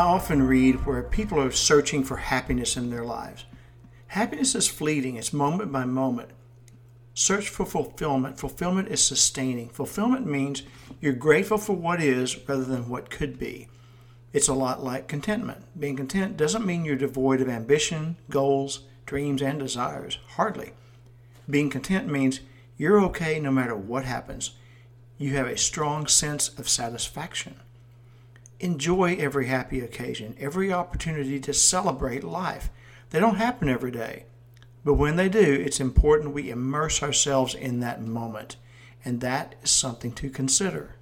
often read where people are searching for happiness in their lives. Happiness is fleeting, it's moment by moment. Search for fulfillment. Fulfillment is sustaining. Fulfillment means you're grateful for what is rather than what could be. It's a lot like contentment. Being content doesn't mean you're devoid of ambition, goals, dreams, and desires. Hardly. Being content means you're okay no matter what happens. You have a strong sense of satisfaction. Enjoy every happy occasion, every opportunity to celebrate life. They don't happen every day. But when they do, it's important we immerse ourselves in that moment. And that is something to consider.